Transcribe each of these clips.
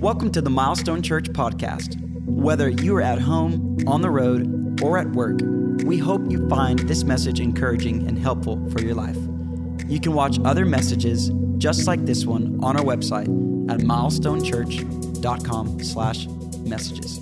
Welcome to the Milestone Church podcast. Whether you are at home, on the road, or at work, we hope you find this message encouraging and helpful for your life. You can watch other messages just like this one on our website at milestonechurch.com/messages.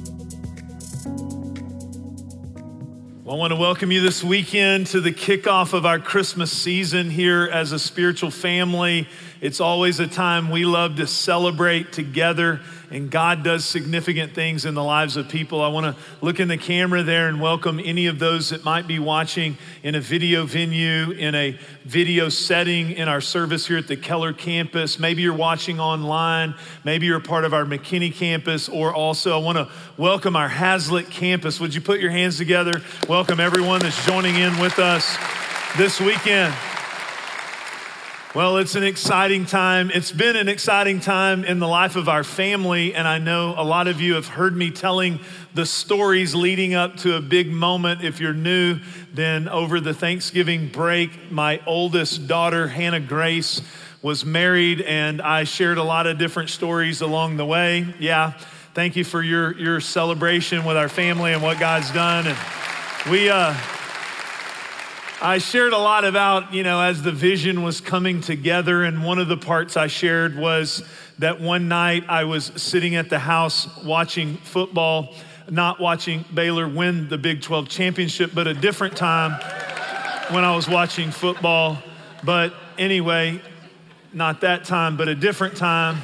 Well, I want to welcome you this weekend to the kickoff of our Christmas season here as a spiritual family. It's always a time we love to celebrate together, and God does significant things in the lives of people. I want to look in the camera there and welcome any of those that might be watching in a video venue, in a video setting in our service here at the Keller campus. Maybe you're watching online, maybe you're part of our McKinney campus, or also I want to welcome our Haslet campus. Would you put your hands together? Welcome everyone that's joining in with us this weekend. Well, it's an exciting time. It's been an exciting time in the life of our family, and I know a lot of you have heard me telling the stories leading up to a big moment. If you're new, then over the Thanksgiving break, my oldest daughter, Hannah Grace, was married, and I shared a lot of different stories along the way. Yeah, thank you for your, your celebration with our family and what God's done. And we, uh, I shared a lot about, you know, as the vision was coming together. And one of the parts I shared was that one night I was sitting at the house watching football, not watching Baylor win the Big 12 championship, but a different time when I was watching football. But anyway, not that time, but a different time.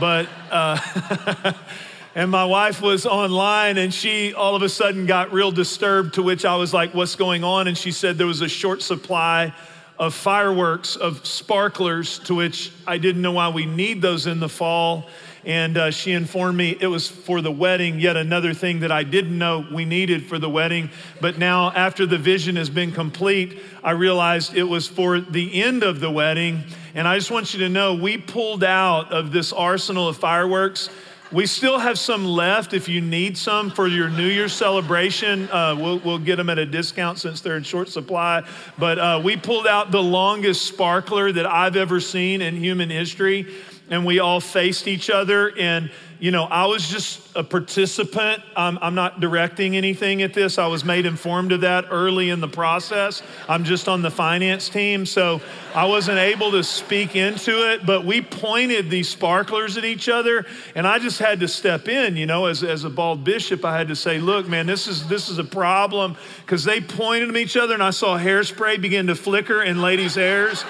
But, uh, and my wife was online and she all of a sudden got real disturbed to which i was like what's going on? And she said there was a short supply of fireworks of sparklers to which i didn't know why we need those in the fall. And uh, she informed me it was for the wedding. Yet another thing that i didn't know we needed for the wedding. But now after the vision has been complete i realized it was for the end of the wedding. And i just want you to know we pulled out of this arsenal of fireworks we still have some left if you need some for your New Year's celebration. Uh, we'll, we'll, get them at a discount since they're in short supply. But uh, we pulled out the longest sparkler that I've ever seen in human history, and we all faced each other. And you know, I was just a participant. Um, I'm not directing anything at this. I was made informed of that early in the process. I'm just on the finance team, so I wasn't able to speak into it. But we pointed these sparklers at each other, and I just had to step in. You know, as, as a bald bishop, I had to say, "Look, man, this is this is a problem," because they pointed at each other, and I saw hairspray begin to flicker in ladies' hairs.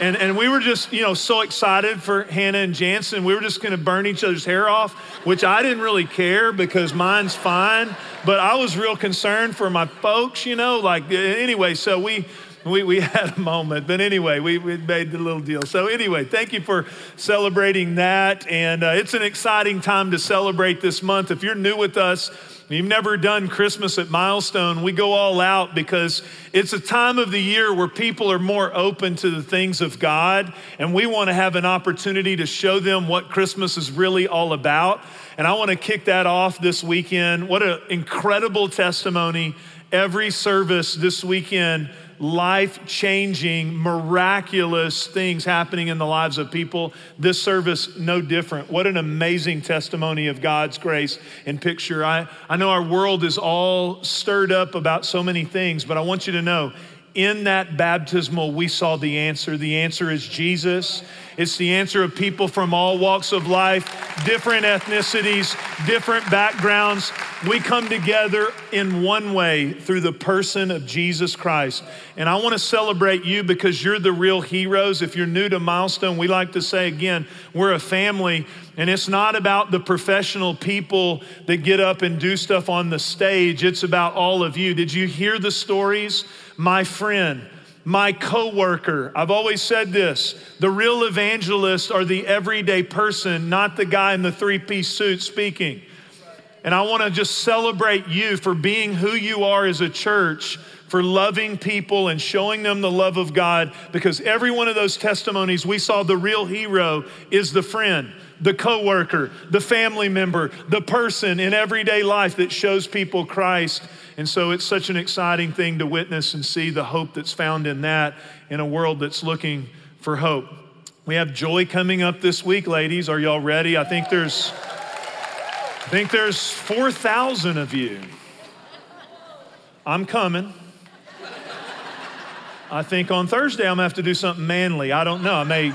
And, and we were just, you know, so excited for Hannah and Jansen. We were just going to burn each other's hair off, which I didn't really care because mine's fine. But I was real concerned for my folks, you know, like, anyway, so we, we, we had a moment. But anyway, we, we made the little deal. So, anyway, thank you for celebrating that. And uh, it's an exciting time to celebrate this month. If you're new with us, you've never done Christmas at Milestone, we go all out because it's a time of the year where people are more open to the things of God, and we want to have an opportunity to show them what Christmas is really all about. And I want to kick that off this weekend. What an incredible testimony. Every service this weekend life changing, miraculous things happening in the lives of people. This service, no different. What an amazing testimony of God's grace and picture. I, I know our world is all stirred up about so many things, but I want you to know in that baptismal, we saw the answer. The answer is Jesus. It's the answer of people from all walks of life, different ethnicities, different backgrounds. We come together in one way through the person of Jesus Christ. And I want to celebrate you because you're the real heroes. If you're new to Milestone, we like to say again, we're a family. And it's not about the professional people that get up and do stuff on the stage. It's about all of you. Did you hear the stories? My friend, my coworker. I've always said this the real evangelists are the everyday person, not the guy in the three piece suit speaking. And I want to just celebrate you for being who you are as a church, for loving people and showing them the love of God, because every one of those testimonies, we saw the real hero is the friend, the coworker, the family member, the person in everyday life that shows people Christ. And so it's such an exciting thing to witness and see the hope that's found in that in a world that's looking for hope. We have joy coming up this week, ladies. Are y'all ready? I think there's I think there's 4,000 of you. I'm coming. I think on Thursday I'm gonna have to do something manly. I don't know. I may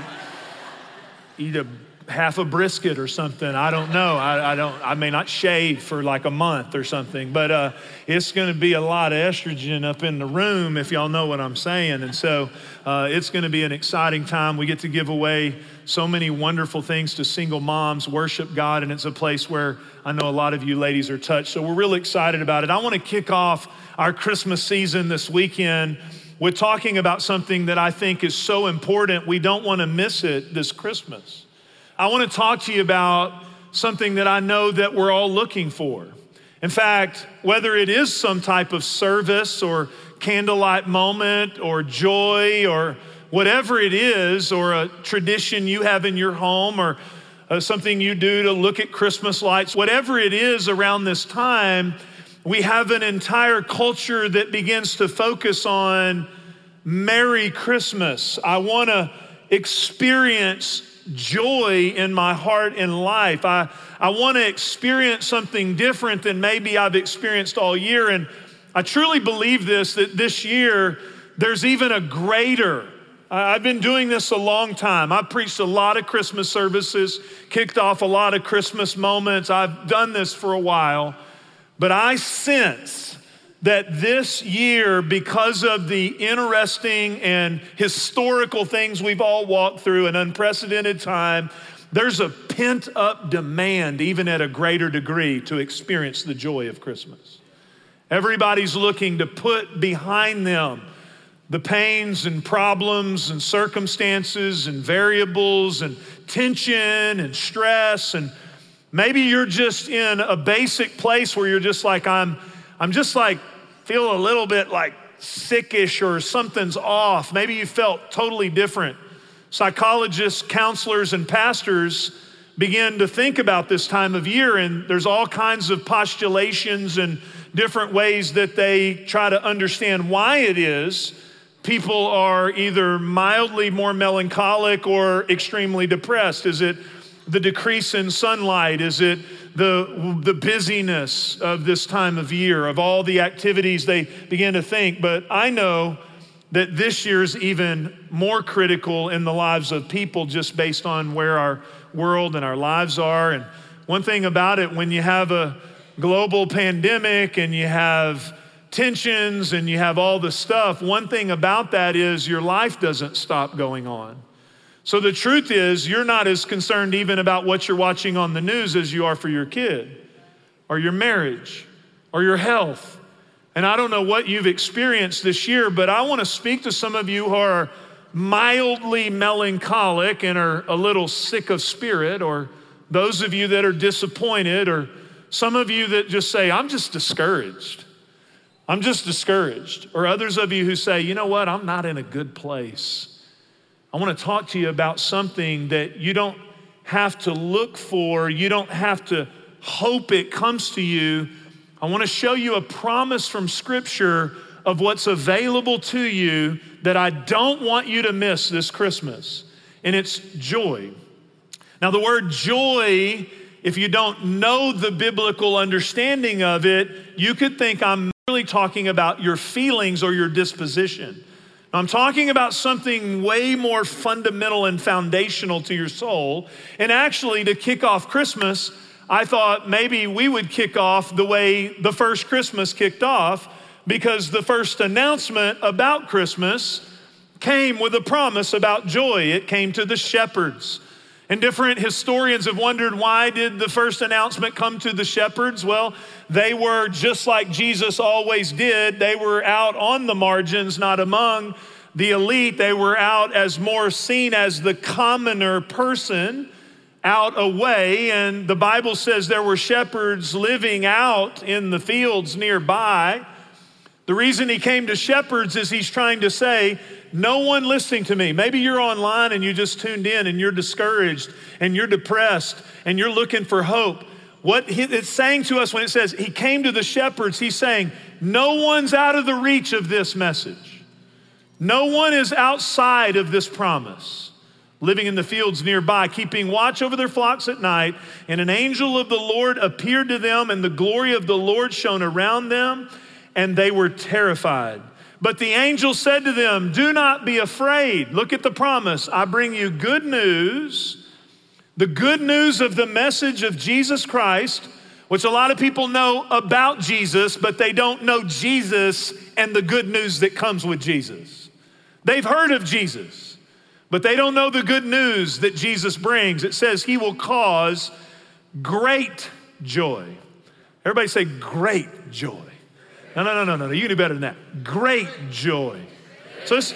eat a half a brisket or something. I don't know. I, I, don't. I may not shave for like a month or something, but uh, it's going to be a lot of estrogen up in the room, if y'all know what I'm saying. And so uh, it's going to be an exciting time. We get to give away so many wonderful things to single moms, worship God, and it's a place where I know a lot of you ladies are touched. So we're really excited about it. I want to kick off our Christmas season this weekend with talking about something that I think is so important. We don't want to miss it this Christmas. I want to talk to you about something that I know that we're all looking for. In fact, whether it is some type of service or candlelight moment or joy or whatever it is, or a tradition you have in your home or uh, something you do to look at Christmas lights, whatever it is around this time, we have an entire culture that begins to focus on Merry Christmas. I want to experience joy in my heart and life. I, I want to experience something different than maybe I've experienced all year. And I truly believe this that this year there's even a greater. I've been doing this a long time. I've preached a lot of Christmas services, kicked off a lot of Christmas moments. I've done this for a while. But I sense that this year, because of the interesting and historical things we've all walked through, an unprecedented time, there's a pent up demand, even at a greater degree, to experience the joy of Christmas. Everybody's looking to put behind them the pains and problems and circumstances and variables and tension and stress. And maybe you're just in a basic place where you're just like, I'm, I'm just like feel a little bit like sickish or something's off. Maybe you felt totally different. Psychologists, counselors, and pastors begin to think about this time of year, and there's all kinds of postulations and different ways that they try to understand why it is people are either mildly more melancholic or extremely depressed. Is it the decrease in sunlight? Is it the, the busyness of this time of year, of all the activities they begin to think. But I know that this year's even more critical in the lives of people just based on where our world and our lives are. And one thing about it, when you have a global pandemic and you have tensions and you have all the stuff, one thing about that is your life doesn't stop going on. So the truth is, you're not as concerned even about what you're watching on the news as you are for your kid or your marriage or your health. And I don't know what you've experienced this year, but I want to speak to some of you who are mildly melancholic and are a little sick of spirit, or those of you that are disappointed, or some of you that just say, I'm just discouraged. I'm just discouraged. Or others of you who say, you know what, I'm not in a good place. I want to talk to you about something that you don't have to look for, you don't have to hope it comes to you. I want to show you a promise from Scripture of what's available to you that I don't want you to miss this Christmas, and it's joy. Now, the word joy, if you don't know the biblical understanding of it, you could think I'm really talking about your feelings or your disposition. I'm talking about something way more fundamental and foundational to your soul. And actually, to kick off Christmas, I thought maybe we would kick off the way the first Christmas kicked off, because the first announcement about Christmas came with a promise about joy. It came to the shepherds. And different historians have wondered why did the first announcement come to the shepherds? Well, they were just like Jesus always did. They were out on the margins, not among the elite. They were out as more seen as the commoner person out away. And the Bible says there were shepherds living out in the fields nearby. The reason he came to shepherds is he's trying to say, no one listening to me. Maybe you're online and you just tuned in and you're discouraged and you're depressed and you're looking for hope. What it's saying to us when it says he came to the shepherds, he's saying, no one's out of the reach of this message. No one is outside of this promise. living in the fields nearby, keeping watch over their flocks at night. And an angel of the Lord appeared to them, and the glory of the Lord shone around them, and they were terrified. But the angel said to them, Do not be afraid. Look at the promise. I bring you good news, the good news of the message of Jesus Christ, which a lot of people know about Jesus, but they don't know Jesus and the good news that comes with Jesus. They've heard of Jesus. But they don't know the good news that Jesus brings. It says he will cause great joy. Everybody say great joy. No, no, no, no, no. You do better than that. Great joy. So this,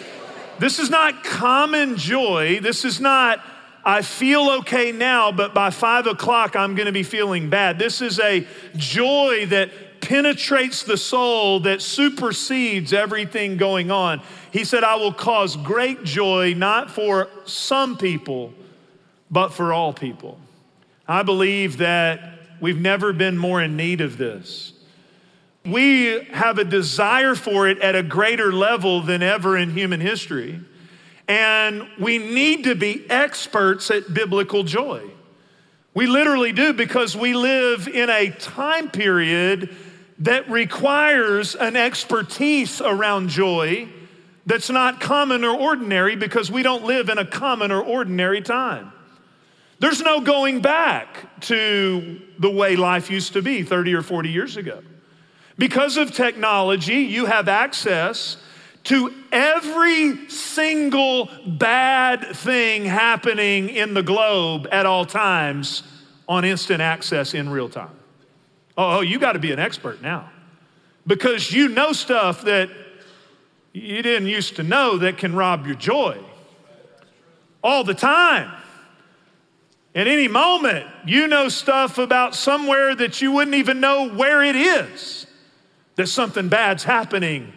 this is not common joy. This is not, I feel okay now, but by five o'clock I'm going to be feeling bad. This is a joy that penetrates the soul that supersedes everything going on. He said, I will cause great joy, not for some people, but for all people. I believe that we've never been more in need of this. We have a desire for it at a greater level than ever in human history. And we need to be experts at biblical joy. We literally do because we live in a time period that requires an expertise around joy that's not common or ordinary because we don't live in a common or ordinary time. There's no going back to the way life used to be 30 or 40 years ago. Because of technology, you have access to every single bad thing happening in the globe at all times on instant access in real time. Oh, oh you got to be an expert now because you know stuff that you didn't used to know that can rob your joy all the time. At any moment, you know stuff about somewhere that you wouldn't even know where it is, that something bad's happening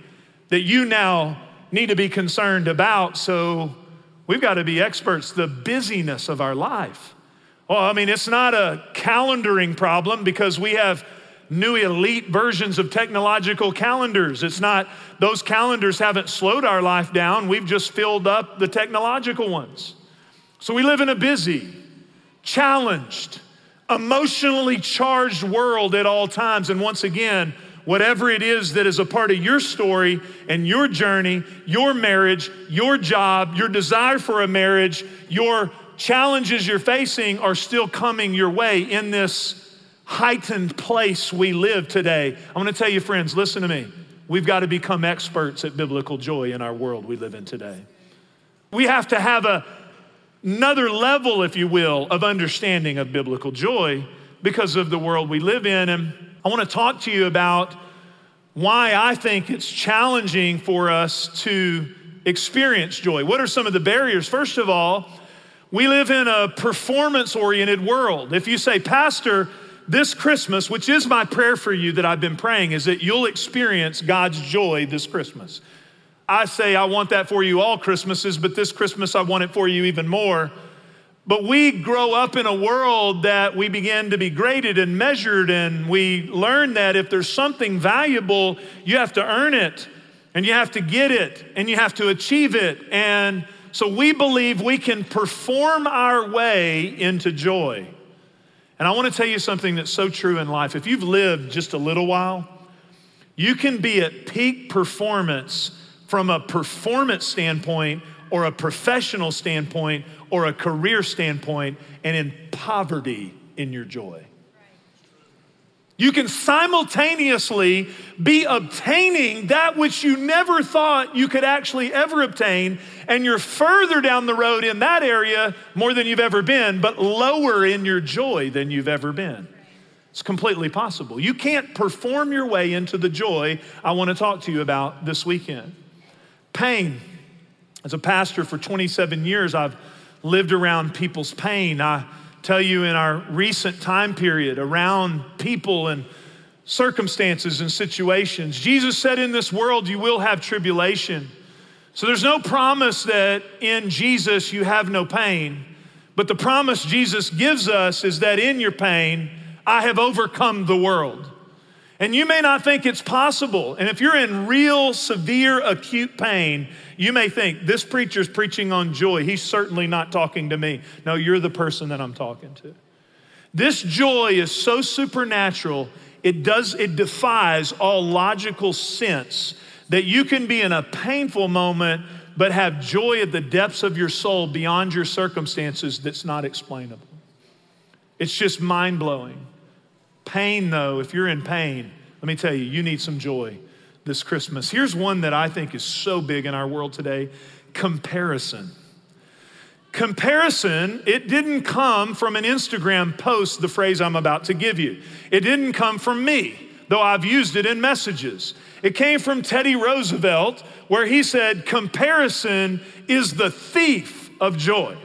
that you now need to be concerned about. So we've got to be experts. The busyness of our life well, I mean, it's not a calendaring problem because we have new elite versions of technological calendars. It's not, those calendars haven't slowed our life down. We've just filled up the technological ones. So we live in a busy, challenged, emotionally charged world at all times. And once again, whatever it is that is a part of your story and your journey, your marriage, your job, your desire for a marriage, your challenges you're facing are still coming your way in this heightened place we live today. I'm gonna tell you, friends, listen to me. We've got to become experts at biblical joy in our world we live in today. We have to have a, another level, if you will, of understanding of biblical joy because of the world we live in. And I want to talk to you about why I think it's challenging for us to experience joy. What are some of the barriers? First of all, we live in a performance oriented world. If you say, Pastor, this Christmas, which is my prayer for you that I've been praying, is that you'll experience God's joy this Christmas. I say I want that for you all Christmases, but this Christmas I want it for you even more. But we grow up in a world that we begin to be graded and measured, and we learn that if there's something valuable, you have to earn it, and you have to get it, and you have to achieve it. And so we believe we can perform our way into joy. And I want to tell you something that's so true in life. If you've lived just a little while, you can be at peak performance from a performance standpoint or a professional standpoint or a career standpoint and in poverty in your joy. You can simultaneously be obtaining that which you never thought you could actually ever obtain, and you're further down the road in that area more than you've ever been, but lower in your joy than you've ever been. It's completely possible. You can't perform your way into the joy I want to talk to you about this weekend. Pain. As a pastor for 27 years, I've lived around people's pain. I tell you in our recent time period around people and circumstances and situations. Jesus said, In this world you will have tribulation. So there's no promise that in Jesus you have no pain. But the promise Jesus gives us is that in your pain, I have overcome the world. And you may not think it's possible. And if you're in real severe acute pain, you may think this preacher's preaching on joy. He's certainly not talking to me. No, you're the person that I'm talking to. This joy is so supernatural, it does it defies all logical sense that you can be in a painful moment but have joy at the depths of your soul beyond your circumstances that's not explainable. It's just mind-blowing. Pain, though, if you're in pain, let me tell you, you need some joy this Christmas. Here's one that I think is so big in our world today comparison. Comparison, it didn't come from an Instagram post, the phrase I'm about to give you. It didn't come from me, though I've used it in messages. It came from Teddy Roosevelt, where he said, Comparison is the thief of joy.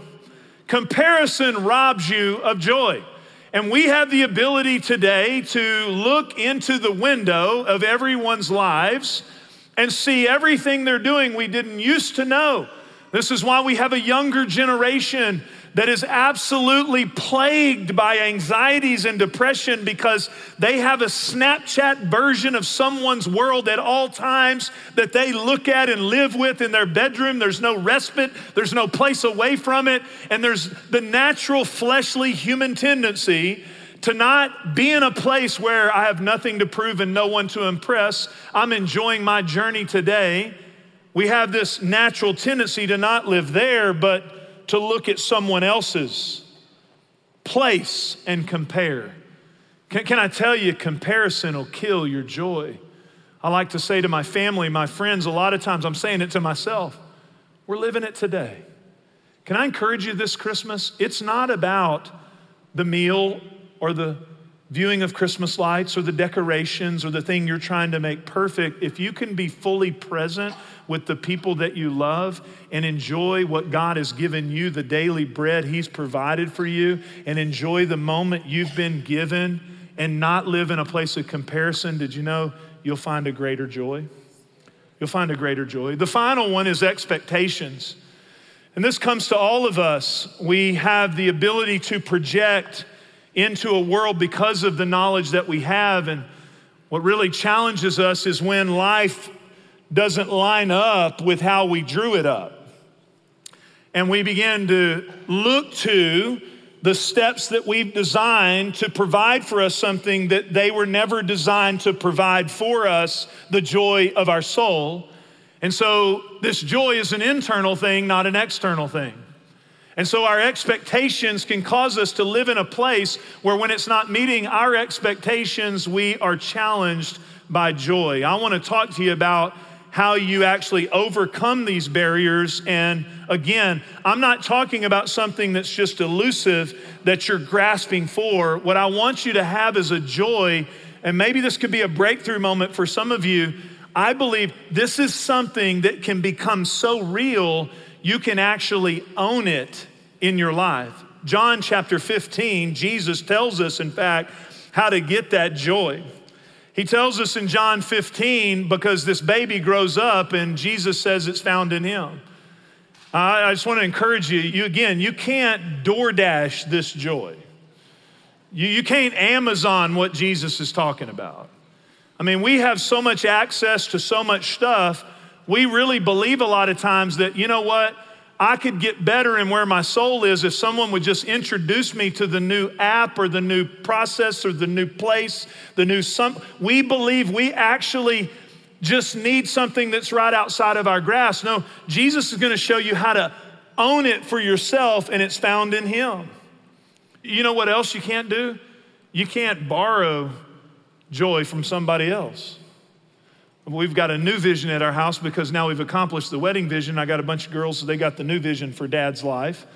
Comparison robs you of joy. And we have the ability today to look into the window of everyone's lives and see everything they're doing we didn't used to know. This is why we have a younger generation that is absolutely plagued by anxieties and depression because they have a Snapchat version of someone's world at all times that they look at and live with in their bedroom. There's no respite, there's no place away from it, and there's the natural fleshly human tendency to not be in a place where I have nothing to prove and no one to impress. I'm enjoying my journey today. We have this natural tendency to not live there, but to look at someone else's place and compare. Can, can, I tell you, comparison will kill your joy. I like to say to my family, my friends, a lot of times I'm saying it to myself. We're living it today. Can I encourage you this Christmas? It's not about the meal or the viewing of Christmas lights or the decorations or the thing you're trying to make perfect. If you can be fully present with the people that you love and enjoy what God has given you, the daily bread He's provided for you, and enjoy the moment you've been given and not live in a place of comparison, did you know you'll find a greater joy? You'll find a greater joy. The final one is expectations. And this comes to all of us. We have the ability to project into a world because of the knowledge that we have. And what really challenges us is when life doesn't line up with how we drew it up. And we begin to look to the steps that we've designed to provide for us something that they were never designed to provide for us the joy of our soul. And so this joy is an internal thing, not an external thing. And so our expectations can cause us to live in a place where when it's not meeting our expectations, we are challenged by joy. I want to talk to you about how you actually overcome these barriers. And again, I'm not talking about something that's just elusive that you're grasping for. What I want you to have is a joy, and maybe this could be a breakthrough moment for some of you. I believe this is something that can become so real, you can actually own it in your life. John chapter 15, Jesus tells us, in fact, how to get that joy. He tells us in John 15 because this baby grows up and Jesus says it's found in him. I just want to encourage you, you again, you can't DoorDash this joy. You, you can't Amazon what Jesus is talking about. I mean, we have so much access to so much stuff. We really believe a lot of times that, you know what? I could get better in where my soul is if someone would just introduce me to the new app or the new process or the new place, the new some. We believe we actually just need something that's right outside of our grasp. No, Jesus is going to show you how to own it for yourself, and it's found in Him. You know what else you can't do? You can't borrow joy from somebody else. We've got a new vision at our house because now we've accomplished the wedding vision. I got a bunch of girls, so they got the new vision for dad's life.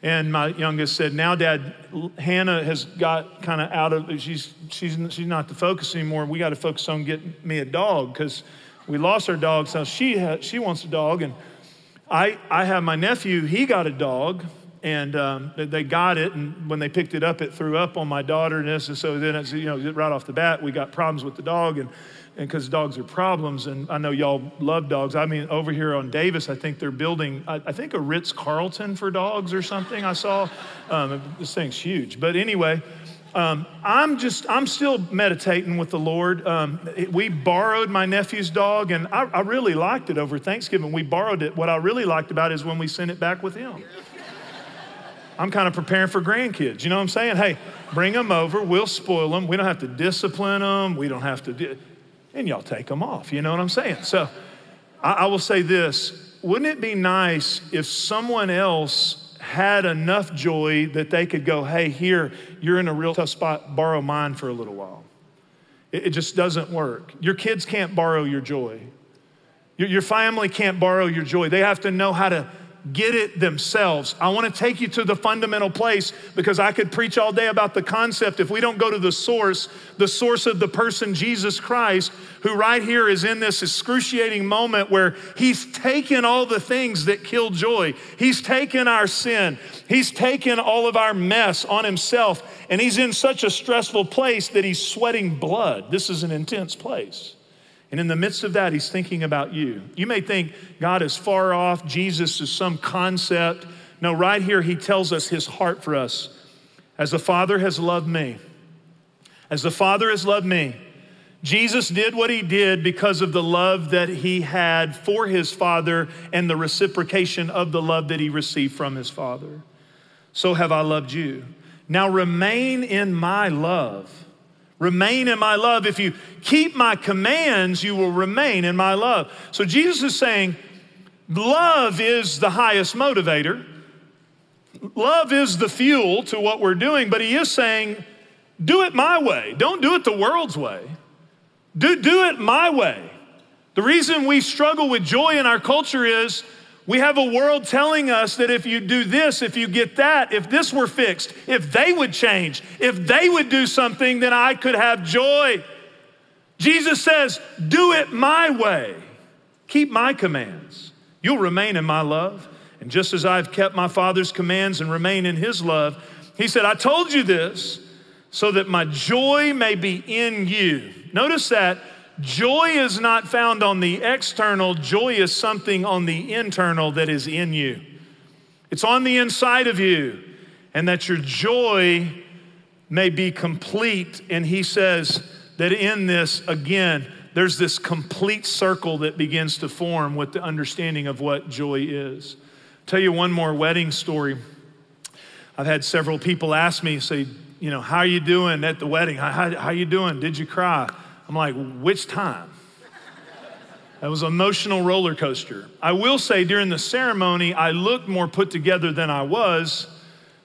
And my youngest said, Now, dad, Hannah has got kind of out of, she's, she's, she's not the focus anymore. We got to focus on getting me a dog because we lost our dog. So she, ha- she wants a dog. And I, I have my nephew, he got a dog. And um, they got it, and when they picked it up, it threw up on my daughter. And this, so then, it's, you know, right off the bat, we got problems with the dog. And and because dogs are problems, and I know y'all love dogs. I mean, over here on Davis, I think they're building, I, I think a Ritz Carlton for dogs or something. I saw um, this thing's huge. But anyway, Um, I'm just, I'm still meditating with the Lord. Um, we borrowed my nephew's dog, and I, I, really liked it over Thanksgiving. We borrowed it. What I really liked about it is when we sent it back with him. I'm kind of preparing for grandkids. You know what I'm saying? Hey, bring them over. We'll spoil them. We don't have to discipline them. We don't have to, do, and y'all take them off. You know what I'm saying? So I, I will say this wouldn't it be nice if someone else had enough joy that they could go, hey, here, you're in a real tough spot, borrow mine for a little while. It, it just doesn't work. Your kids can't borrow your joy. Your, your family can't borrow your joy. They have to know how to get it themselves. I want to take you to the fundamental place because I could preach all day about the concept. If we don't go to the source, the source of the person, Jesus Christ, who right here is in this excruciating moment where he's taken all the things that kill joy. He's taken our sin, he's taken all of our mess on himself, and he's in such a stressful place that he's sweating blood. This is an intense place. And in the midst of that, he's thinking about you. You may think God is far off, Jesus is some concept. No, right here, he tells us his heart for us. As the Father has loved me, as the Father has loved me, Jesus did what he did because of the love that he had for his Father and the reciprocation of the love that he received from his Father. So have I loved you. Now remain in my love. Remain in my love. If you keep my commands, you will remain in my love. So Jesus is saying, love is the highest motivator. Love is the fuel to what we're doing, but he is saying, do it my way. Don't do it the world's way. Do, do it my way. The reason we struggle with joy in our culture is we have a world telling us that if you do this, if you get that, if this were fixed, if they would change, if they would do something, then I could have joy. Jesus says, Do it my way. Keep my commands. You'll remain in my love. And just as I've kept my Father's commands and remain in his love, he said, I told you this so that my joy may be in you. Notice that Joy is not found on the external, joy is something on the internal that is in you. It's on the inside of you, and that your joy may be complete. And he says that in this, again, there's this complete circle that begins to form with the understanding of what joy is. I'll tell you one more wedding story. I've had several people ask me, say, you know, how are you doing at the wedding? How, how, how you doing? Did you cry? I'm like, which time? That was an emotional roller coaster. I will say during the ceremony, I looked more put together than I was,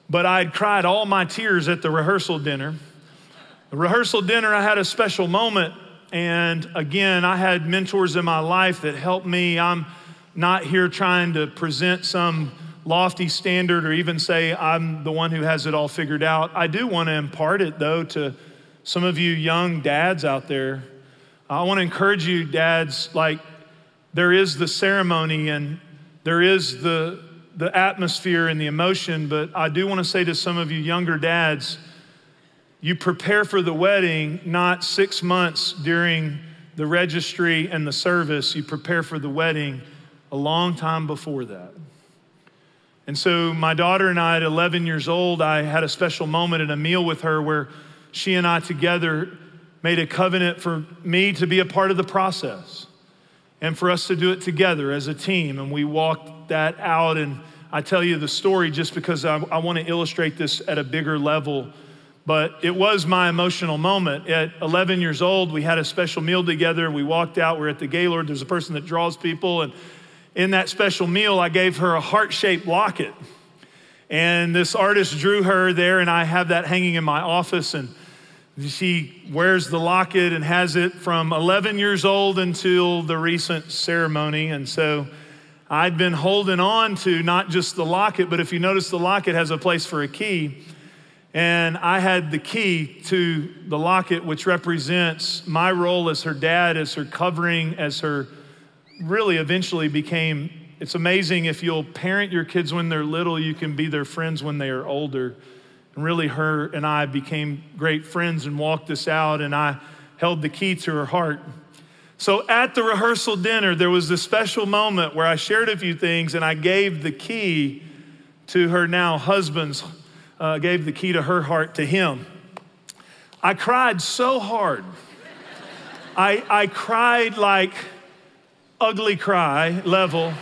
but I'd cried all my tears at the rehearsal dinner. The rehearsal dinner, I had a special moment. And again, I had mentors in my life that helped me. I'm not here trying to present some lofty standard or even say I'm the one who has it all figured out. I do want to impart it, though, to some of you young dads out there, I want to encourage you, dads, like there is the ceremony and there is the, the atmosphere and the emotion, but I do want to say to some of you younger dads, you prepare for the wedding not six months during the registry and the service, you prepare for the wedding a long time before that. And so, my daughter and I, at 11 years old, I had a special moment at a meal with her where she and I together made a covenant for me to be a part of the process and for us to do it together as a team. And we walked that out. And I tell you the story just because I, I want to illustrate this at a bigger level. But it was my emotional moment. At 11 years old, we had a special meal together. We walked out. We're at the Gaylord. There's a person that draws people. And in that special meal, I gave her a heart shaped locket. And this artist drew her there, and I have that hanging in my office. And she wears the locket and has it from 11 years old until the recent ceremony. And so I'd been holding on to not just the locket, but if you notice, the locket has a place for a key. And I had the key to the locket, which represents my role as her dad, as her covering, as her really eventually became it's amazing if you'll parent your kids when they're little, you can be their friends when they are older. And really, her and I became great friends and walked this out, and I held the key to her heart. So at the rehearsal dinner, there was this special moment where I shared a few things and I gave the key to her now husband's, uh, gave the key to her heart to him. I cried so hard. I, I cried like ugly cry level.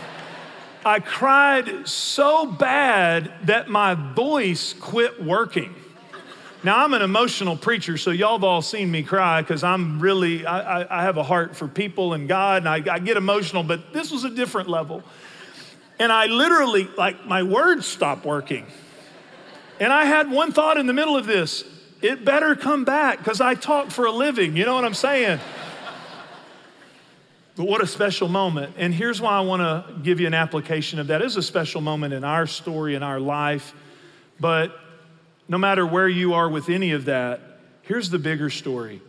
I cried so bad that my voice quit working. Now, I'm an emotional preacher, so y'all have all seen me cry because I'm really, I, I, I, have a heart for people and God, and I, I get emotional, but this was a different level. And I literally, like, my words stopped working. And I had one thought in the middle of this it better come back because I talk for a living. You know what I'm saying? But what a special moment. And here's why I want to give you an application of that. It is a special moment in our story, in our life. But no matter where you are with any of that, here's the bigger story.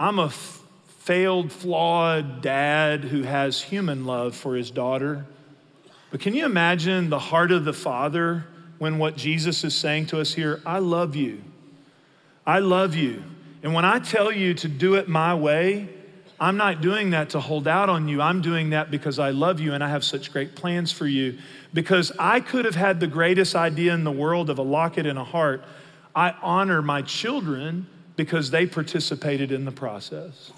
I'm a f- failed, flawed dad who has human love for his daughter. But can you imagine the heart of the father when what Jesus is saying to us here, I love you. I love you. And when I tell you to do it my way, I'm not doing that to hold out on you. I'm doing that because I love you and I have such great plans for you. Because I could have had the greatest idea in the world of a locket and a heart. I honor my children because they participated in the process.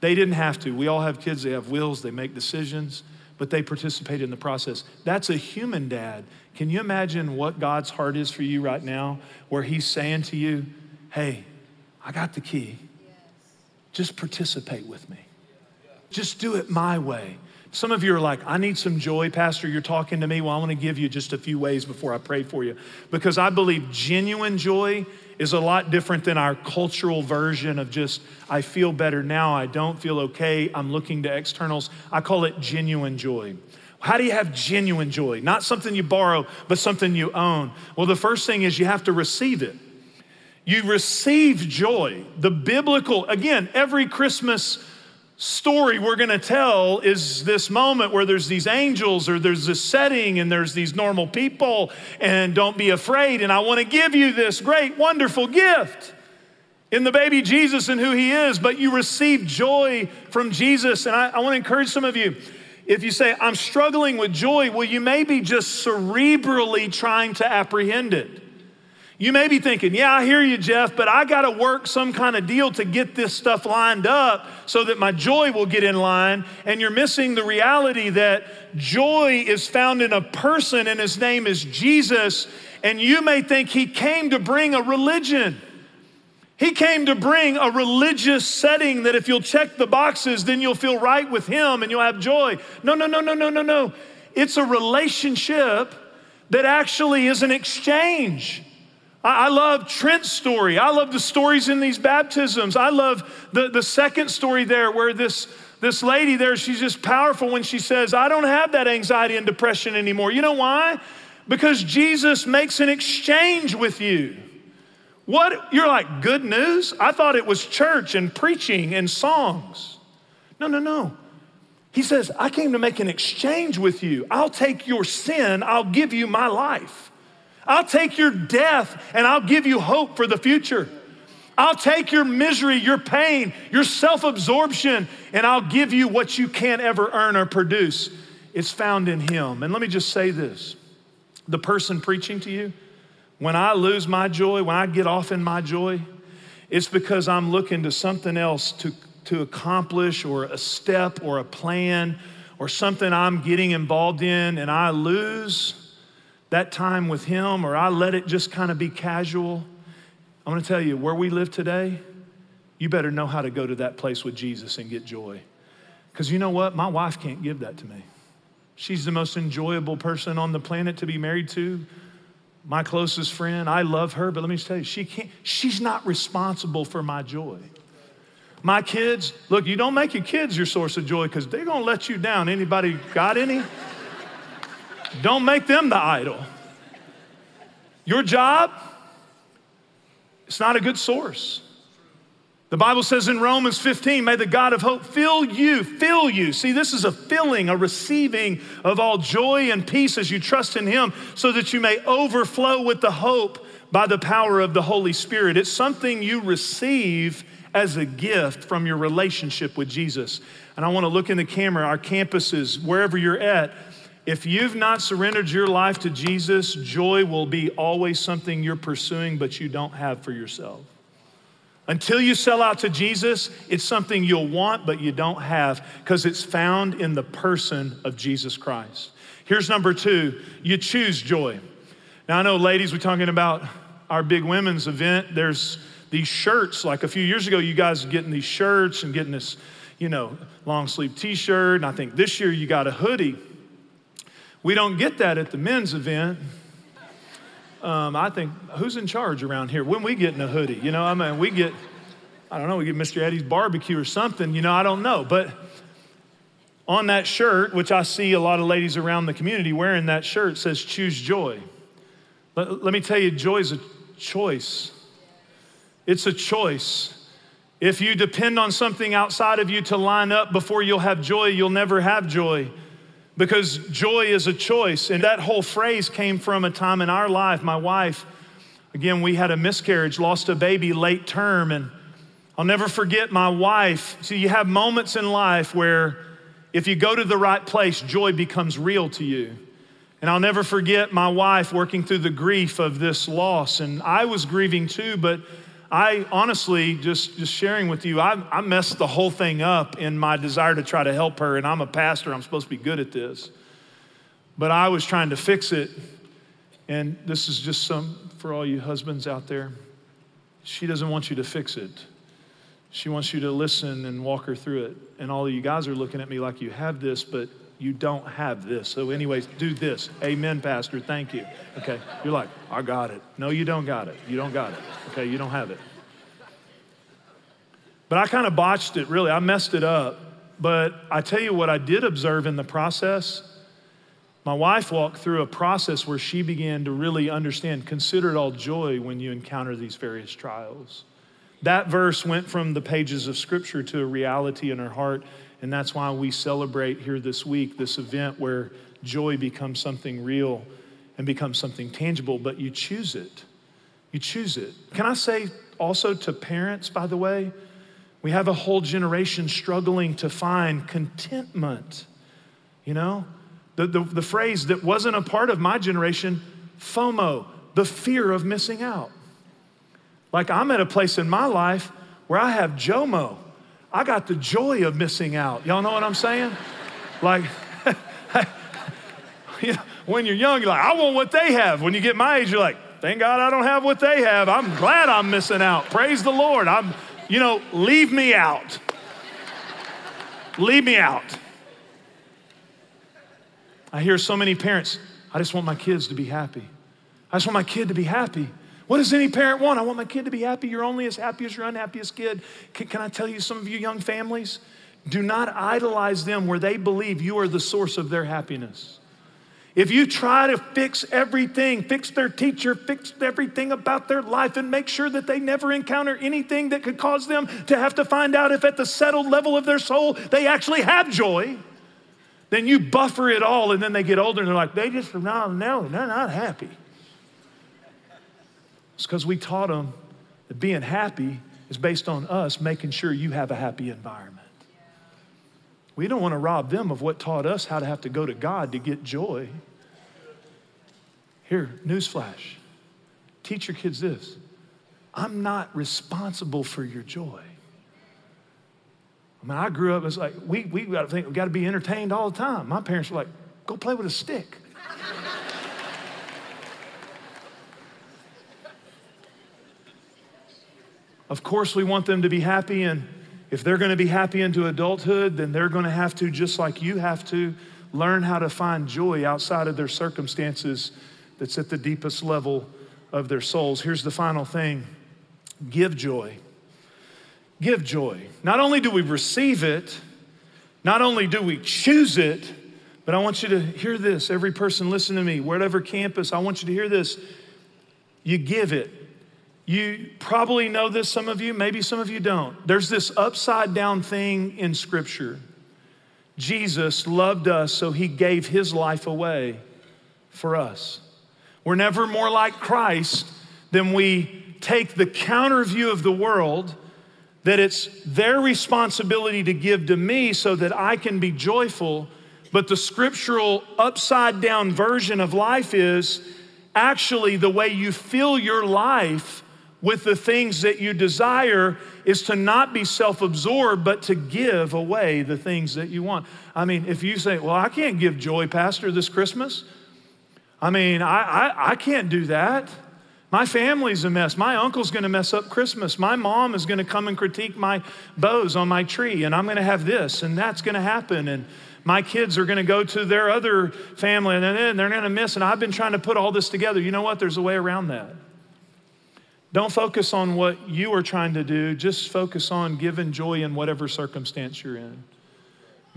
They didn't have to. We all have kids, they have wills, they make decisions, but they participate in the process. That's a human dad. Can you imagine what God's heart is for you right now, where He's saying to you, Hey, I got the key. Just participate with me. Just do it my way. Some of you are like, I need some joy, Pastor. You're talking to me. Well, I want to give you just a few ways before I pray for you. Because I believe genuine joy is a lot different than our cultural version of just, I feel better now, I don't feel okay, I'm looking to externals. I call it genuine joy. How do you have genuine joy? Not something you borrow, but something you own. Well, the first thing is you have to receive it. You receive joy. The biblical, again, every Christmas story we're going to tell is this moment where there's these angels or there's this setting and there's these normal people and don't be afraid. And I want to give you this great wonderful gift in the baby Jesus and who he is but you receive joy from Jesus. And I, I want to encourage some of you if you say I'm struggling with joy well you may be just cerebrally trying to apprehend it you may be thinking, yeah, I hear you, Jeff, but I got to work some kind of deal to get this stuff lined up so that my joy will get in line. And you're missing the reality that joy is found in a person and his name is Jesus. And you may think he came to bring a religion. He came to bring a religious setting that if you'll check the boxes, then you'll feel right with him and you'll have joy. No, no, no, no, no, no, no. It's a relationship that actually is an exchange. I, love Trent's story. I love the stories in these baptisms. I love the, the second story there where this, this lady there, she's just powerful when she says, I don't have that anxiety and depression anymore. You know why? Because Jesus makes an exchange with you. What? You're like, good news? I thought it was church and preaching and songs. No, no, no. He says, I came to make an exchange with you. I'll take your sin, I'll give you my life. I'll take your death and I'll give you hope for the future. I'll take your misery, your pain, your self absorption, and I'll give you what you can't ever earn or produce. It's found in Him. And let me just say this the person preaching to you, when I lose my joy, when I get off in my joy, it's because I'm looking to something else to, to accomplish or a step or a plan or something I'm getting involved in, and I lose that time with Him or I let it just kind of be casual, I'm gonna tell you, where we live today, you better know how to go to that place with Jesus and get joy. Because you know what? My wife can't give that to me. She's the most enjoyable person on the planet to be married to. My closest friend, I love her, but let me just tell you, she can't, she's not responsible for my joy. My kids, look, you don't make your kids your source of joy because they're gonna let you down. Anybody got any? Don't make them the idol. Your job, it's not a good source. The Bible says in Romans 15, may the God of hope fill you, fill you. See, this is a filling, a receiving of all joy and peace as you trust in Him, so that you may overflow with the hope by the power of the Holy Spirit. It's something you receive as a gift from your relationship with Jesus. And I want to look in the camera, our campuses, wherever you're at. If you've not surrendered your life to Jesus, joy will be always something you're pursuing, but you don't have for yourself. Until you sell out to Jesus, it's something you'll want, but you don't have because it's found in the person of Jesus Christ. Here's number two you choose joy. Now, I know, ladies, we're talking about our big women's event. There's these shirts. Like a few years ago, you guys getting these shirts and getting this, you know, long sleeve t shirt. And I think this year you got a hoodie. We don't get that at the men's event. Um, I think, who's in charge around here? When we get in a hoodie? You know, I mean, we get, I don't know, we get Mr. Eddie's barbecue or something, you know, I don't know. But on that shirt, which I see a lot of ladies around the community wearing that shirt, says choose joy. Let, let me tell you, joy is a choice. It's a choice. If you depend on something outside of you to line up before you'll have joy, you'll never have joy because joy is a choice. And that whole phrase came from a time in our life. My wife, again, we had a miscarriage, lost a baby late term, and I'll never forget my wife. See, you have moments in life where if you go to the right place, joy becomes real to you. And I'll never forget my wife working through the grief of this loss. And I was grieving too, but I honestly, just, just sharing with you, I, I messed the whole thing up in my desire to try to help her. And I'm a pastor, I'm supposed to be good at this. But I was trying to fix it. And this is just some for all you husbands out there. She doesn't want you to fix it. She wants you to listen and walk her through it. And all of you guys are looking at me like you have this, but you don't have this. So, anyways, do this. Amen, Pastor. Thank you. Okay. You're like, I got it. No, you don't got it. You don't got it. Okay. You don't have it. But I kind of botched it, really. I messed it up. But I tell you what, I did observe in the process. My wife walked through a process where she began to really understand consider it all joy when you encounter these various trials. That verse went from the pages of Scripture to a reality in her heart and that's why we celebrate here this week this event where joy becomes something real and becomes something tangible, but you choose it. You choose it. Can I say also to parents, by the way, we have a whole generation struggling to find contentment. You know, the, the, the phrase that wasn't a part of my generation, FOMO, the fear of missing out. Like I'm at a place in my life where I have JOMO, I got the joy of missing out. Y'all know what I'm saying? Like, when you're young, you're like, I want what they have. When you get my age, you're like, thank God I don't have what they have. I'm glad I'm missing out. Praise the Lord. I'm, you know, leave me out. Leave me out. I hear so many parents, I just want my kids to be happy. I just want my kid to be happy. What does any parent want? I want my kid to be happy. You're only as happy as your unhappiest kid. Can, can I tell you, some of you young families, do not idolize them where they believe you are the source of their happiness. If you try to fix everything, fix their teacher, fix everything about their life, and make sure that they never encounter anything that could cause them to have to find out if at the settled level of their soul they actually have joy, then you buffer it all, and then they get older and they're like, they just, no, no, they're not happy. It's because we taught them that being happy is based on us making sure you have a happy environment. We don't want to rob them of what taught us how to have to go to God to get joy. Here, newsflash. Teach your kids this I'm not responsible for your joy. I mean, I grew up as like, we, we got to think, we got to be entertained all the time. My parents were like, go play with a stick. Of course, we want them to be happy, and if they're going to be happy into adulthood, then they're going to have to, just like you have to, learn how to find joy outside of their circumstances that's at the deepest level of their souls. Here's the final thing give joy. Give joy. Not only do we receive it, not only do we choose it, but I want you to hear this. Every person, listen to me. Whatever campus, I want you to hear this. You give it. You probably know this, some of you, maybe some of you don't. There's this upside down thing in Scripture. Jesus loved us, so he gave his life away for us. We're never more like Christ than we take the counter view of the world that it's their responsibility to give to me so that I can be joyful. But the scriptural upside down version of life is actually the way you feel your life with the things that you desire is to not be self absorbed, but to give away the things that you want. I mean, if you say, Well, I can't give joy, Pastor, this Christmas, I mean, I, I, I can't do that. My family's a mess. My uncle's gonna mess up Christmas. My mom is gonna come and critique my bows on my tree, and I'm gonna have this, and that's gonna happen. And my kids are gonna go to their other family, and then they're gonna miss. And I've been trying to put all this together. You know what? There's a way around that. Don't focus on what you are trying to do, just focus on giving joy in whatever circumstance you're in.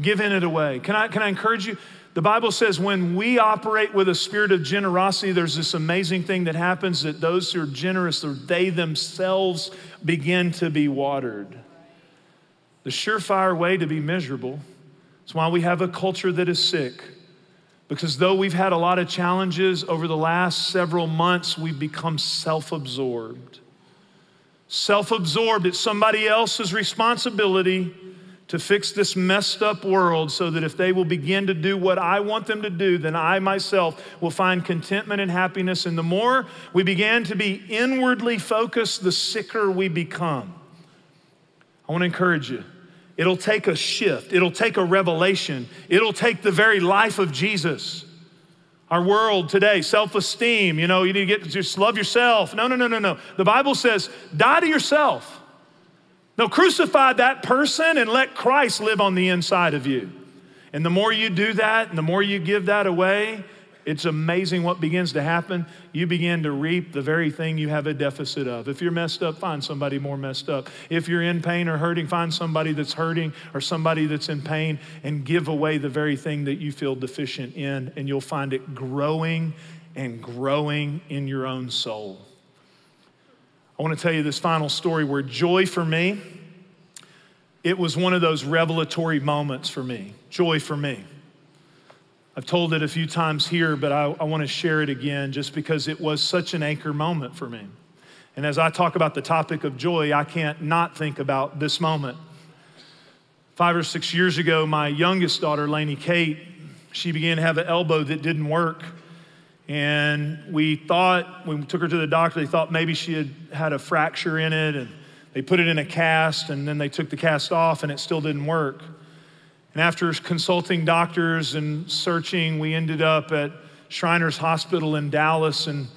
Giving it away. Can I, can I encourage you? The Bible says when we operate with a spirit of generosity, there's this amazing thing that happens that those who are generous, they themselves begin to be watered. The surefire way to be miserable is why we have a culture that is sick. Because though we've had a lot of challenges over the last several months, we've become self absorbed. Self absorbed, it's somebody else's responsibility to fix this messed up world so that if they will begin to do what I want them to do, then I myself will find contentment and happiness. And the more we begin to be inwardly focused, the sicker we become. I want to encourage you It'll take a shift, it'll take a revelation, it'll take the very life of Jesus. Our world today, self esteem, you know, you need to get just love yourself. No, no, no, no, no. The Bible says, die to yourself. No, crucify that person and let Christ live on the inside of you. And the more you do that and the more you give that away, it's amazing what begins to happen. You begin to reap the very thing you have a deficit of. If you're messed up, find somebody more messed up. If you're in pain or hurting, find somebody that's hurting or somebody that's in pain and give away the very thing that you feel deficient in, and you'll find it growing and growing in your own soul. I want to tell you this final story where joy for me, it was one of those revelatory moments for me. Joy for me. I've told it a few times here, but I, I want to share it again just because it was such an anchor moment for me. And as I talk about the topic of joy, I can't not think about this moment. Five or six years ago, my youngest daughter, Lainey Kate, she began to have an elbow that didn't work. And we thought, when we took her to the doctor, they thought maybe she had had a fracture in it. And they put it in a cast, and then they took the cast off, and it still didn't work. And after consulting doctors and searching, we ended up at Shriners Hospital in Dallas. And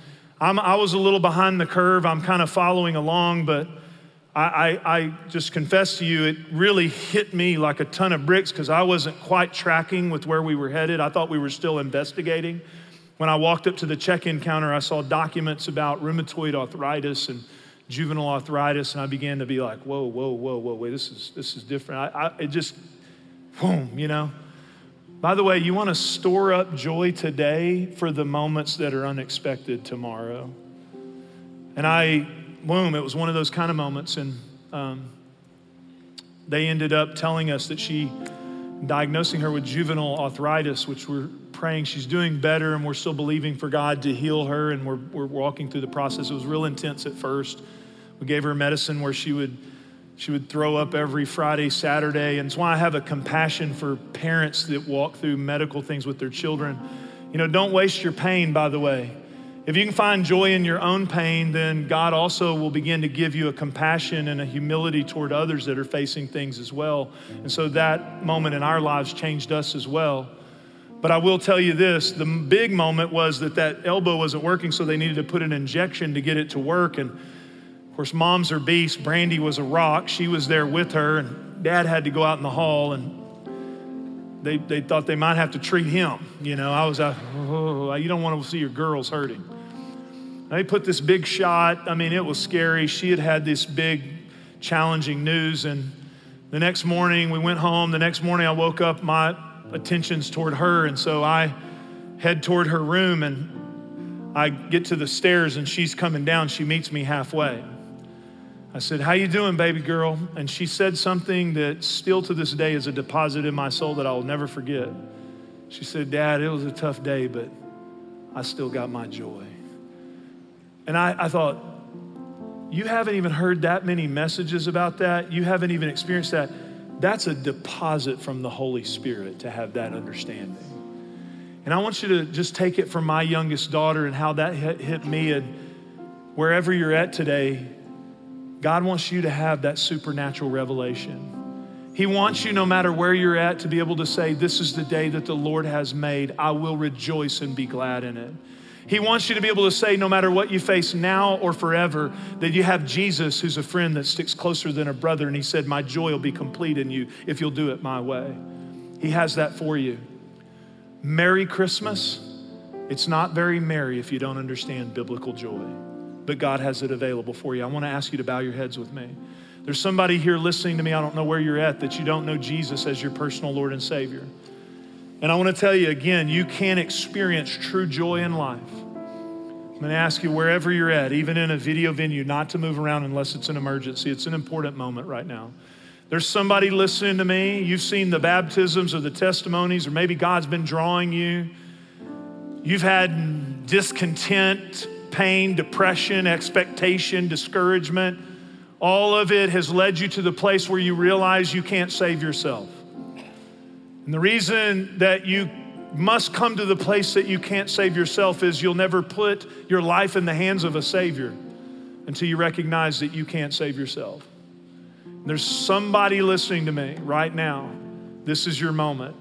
I'm, i was a little behind the curve. I'm kind of following along, but I, I, I just confess to you, it really hit me like a ton of bricks because I wasn't quite tracking with where we were headed. I thought we were still investigating. When I walked up to the check in counter, I saw documents about rheumatoid arthritis and juvenile arthritis, and I began to be like, whoa, whoa, whoa, whoa, wait, this is, this is different. I, I, it just boom, you know. By the way, you want to store up joy today for the moments that are unexpected tomorrow. And I, boom, it was one of those kind of moments. And um, they ended up telling us that she, diagnosing her with juvenile arthritis, which we're praying she's doing better and we're still believing for God to heal her. And we're, we're walking through the process. It was real intense at first. We gave her medicine where she would she would throw up every Friday, Saturday. And it's why I have a compassion for parents that walk through medical things with their children. You know, don't waste your pain, by the way. If you can find joy in your own pain, then God also will begin to give you a compassion and a humility toward others that are facing things as well. And so that moment in our lives changed us as well. But I will tell you this the big moment was that that elbow wasn't working, so they needed to put an injection to get it to work. And course, moms are beasts. Brandy was a rock. She was there with her, and dad had to go out in the hall, and they, they thought they might have to treat him. You know, I was, like, oh, you don't want to see your girls hurting. They put this big shot. I mean, it was scary. She had had this big, challenging news, and the next morning we went home. The next morning I woke up, my attention's toward her, and so I head toward her room, and I get to the stairs, and she's coming down. She meets me halfway. I said, How you doing, baby girl? And she said something that still to this day is a deposit in my soul that I'll never forget. She said, Dad, it was a tough day, but I still got my joy. And I, I thought, you haven't even heard that many messages about that. You haven't even experienced that. That's a deposit from the Holy Spirit to have that understanding. And I want you to just take it from my youngest daughter and how that hit, hit me. And wherever you're at today, God wants you to have that supernatural revelation. He wants you, no matter where you're at, to be able to say, This is the day that the Lord has made. I will rejoice and be glad in it. He wants you to be able to say, no matter what you face now or forever, that you have Jesus who's a friend that sticks closer than a brother. And He said, My joy will be complete in you if you'll do it my way. He has that for you. Merry Christmas. It's not very merry if you don't understand biblical joy, but God has it available for you. I want to ask you to bow your heads with me. There's somebody here listening to me, I don't know where you're at, that you don't know Jesus as your personal Lord and Savior. And I want to tell you again, you can experience true joy in life. I'm going to ask you wherever you're at, even in a video venue, not to move around unless it's an emergency. It's an important moment right now. There's somebody listening to me. You've seen the baptisms or the testimonies, or maybe God's been drawing you. You've had discontent, pain, depression, expectation, discouragement. All of it has led you to the place where you realize you can't save yourself. And the reason that you must come to the place that you can't save yourself is you'll never put your life in the hands of a Savior until you recognize that you can't save yourself. And there's somebody listening to me right now. This is your moment.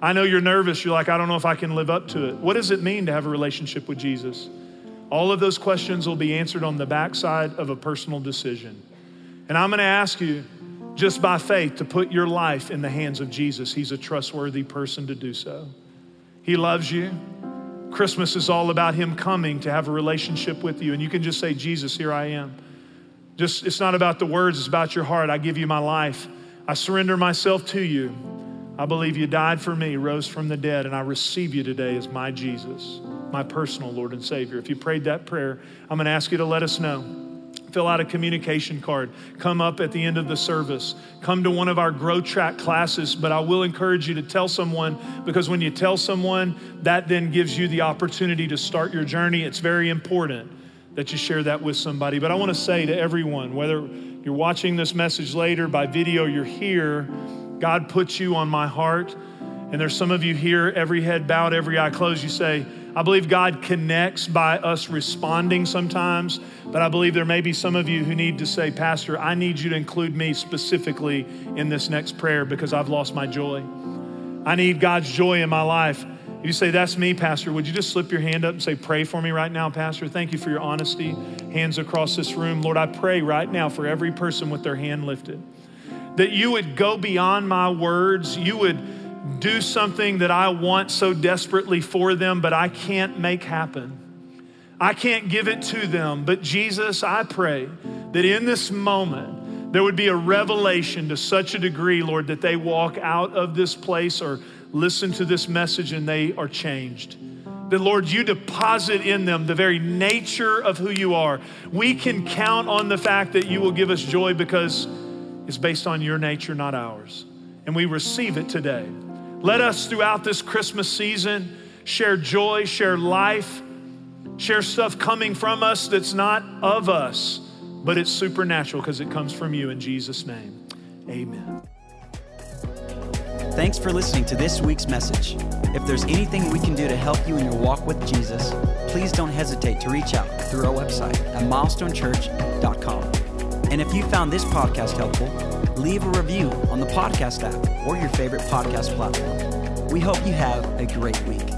I know you're nervous. You're like, I don't know if I can live up to it. What does it mean to have a relationship with Jesus? All of those questions will be answered on the backside of a personal decision. And I'm going to ask you, just by faith to put your life in the hands of Jesus. He's a trustworthy person to do so. He loves you. Christmas is all about Him coming to have a relationship with you. And you can just say, Jesus, here I am. Just, it's not about the words, it's about your heart. I give you my life. I surrender myself to you. I believe you died for me, rose from the dead, and I receive you today as my Jesus, my personal Lord and Savior. If you prayed that prayer, I'm going to ask you to let us know fill out a communication card. Come up at the end of the service. Come to one of our Grow Track classes. But I will encourage you to tell someone because when you tell someone, that then gives you the opportunity to start your journey. It's very important that you share that with somebody. But I want to say to everyone, whether you're watching this message later by video, you're here, God puts you on my heart. And there's some of you here, every head bowed, every eye closed. You say, I believe God connects by us responding sometimes, but I believe there may be some of you who need to say, Pastor, I need you to include me specifically in this next prayer because I've lost my joy. I need God's joy in my life. If you say, That's me, Pastor, would you just slip your hand up and say, Pray for me right now, Pastor? Thank you for your honesty. Hands across this room. Lord, I pray right now for every person with their hand lifted that you would go beyond my words. You would do something that I want so desperately for them, but I can't make happen. I can't give it to them. But Jesus, I pray that in this moment, there would be a revelation to such a degree, Lord, that they walk out of this place or listen to this message and they are changed. That, Lord, you deposit in them the very nature of who you are. We can count on the fact that you will give us joy because it's based on your nature, not ours. And we receive it today. Let us, throughout this Christmas season, share joy, share life, share stuff coming from us that's not of us, but it's supernatural because it comes from you in Jesus' name. Amen. Thanks for listening to this week's message. If there's anything we can do to help you in your walk with Jesus, please don't hesitate to reach out through our website at milestonechurch.com. And if you found this podcast helpful, leave a review on the podcast app or your favorite podcast platform. We hope you have a great week.